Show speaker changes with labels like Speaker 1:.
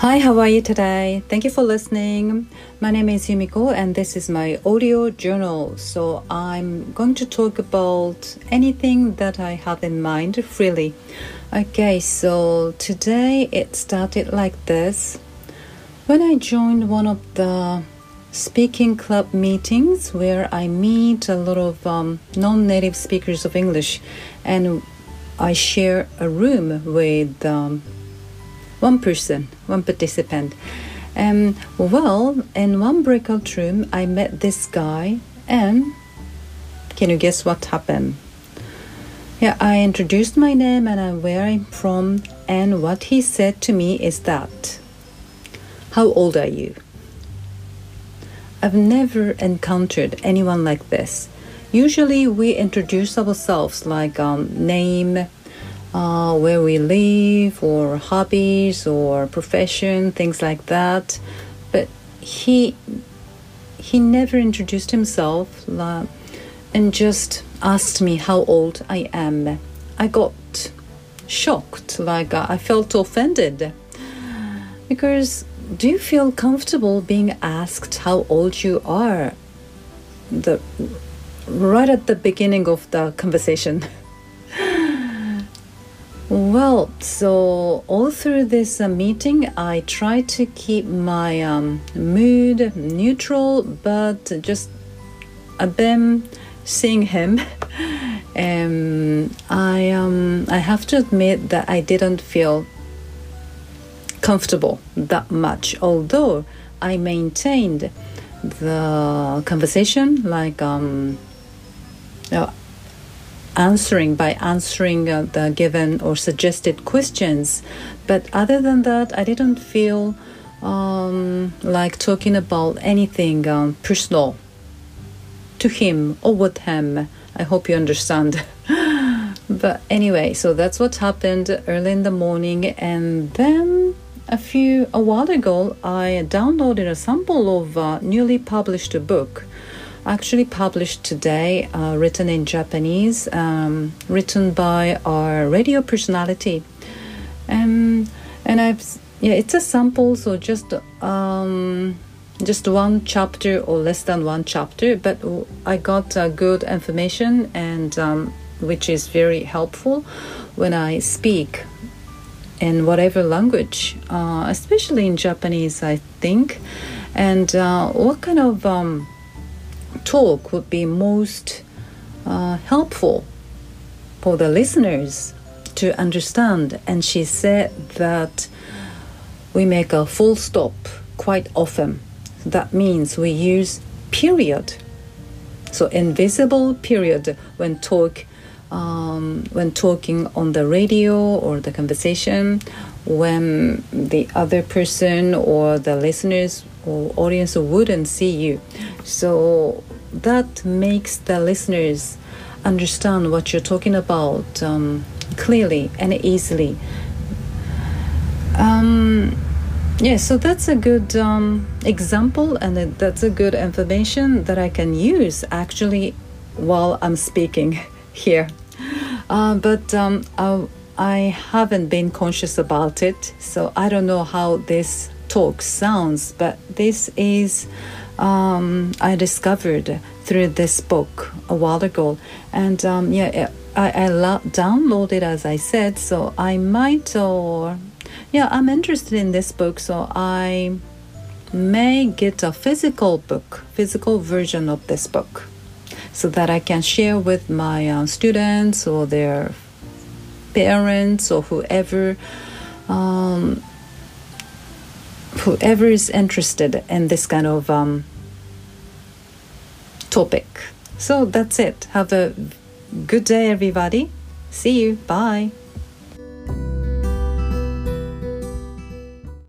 Speaker 1: Hi, how are you today? Thank you for listening. My name is Yumiko and this is my audio journal. So I'm going to talk about anything that I have in mind freely. Okay, so today it started like this. When I joined one of the speaking club meetings where I meet a lot of um, non native speakers of English and I share a room with um, one person, one participant. Um, well, in one breakout room, I met this guy, and can you guess what happened? Yeah, I introduced my name and where I'm from, and what he said to me is that, How old are you? I've never encountered anyone like this. Usually, we introduce ourselves like um, name, uh, where we live or hobbies or profession, things like that. But he he never introduced himself and just asked me how old I am. I got shocked, like uh, I felt offended because do you feel comfortable being asked how old you are? The right at the beginning of the conversation. Well, so all through this uh, meeting, I try to keep my um, mood neutral, but just I've been seeing him. um, I um, I have to admit that I didn't feel comfortable that much, although I maintained the conversation like um, uh, answering by answering uh, the given or suggested questions. But other than that, I didn't feel um, like talking about anything um, personal to him or with him. I hope you understand. but anyway, so that's what happened early in the morning, and then a few a while ago, I downloaded a sample of a newly published book actually published today, uh, written in Japanese, um, written by our radio personality. Um, and I've yeah, it's a sample, so just um, just one chapter or less than one chapter, but I got uh, good information and um, which is very helpful when I speak in whatever language, uh, especially in Japanese, I think. And uh, what kind of um, talk would be most uh, helpful for the listeners to understand. And she said that we make a full stop quite often. That means we use period. So invisible period when talk um, when talking on the radio or the conversation, when the other person or the listeners or audience wouldn't see you. So that makes the listeners understand what you're talking about um, clearly and easily. Um, yeah, so that's a good um, example, and that's a good information that I can use actually while I'm speaking here. Uh, but um, I, I haven't been conscious about it, so I don't know how this talk sounds, but this is um, I discovered through this book a while ago, and um, yeah, I, I lo- downloaded as I said, so I might or yeah, I'm interested in this book, so I may get a physical book, physical version of this book, so that I can share with my uh, students or their parents or whoever. Um, whoever is interested in this kind of um, topic. So that's it. Have a good day, everybody. See you. Bye.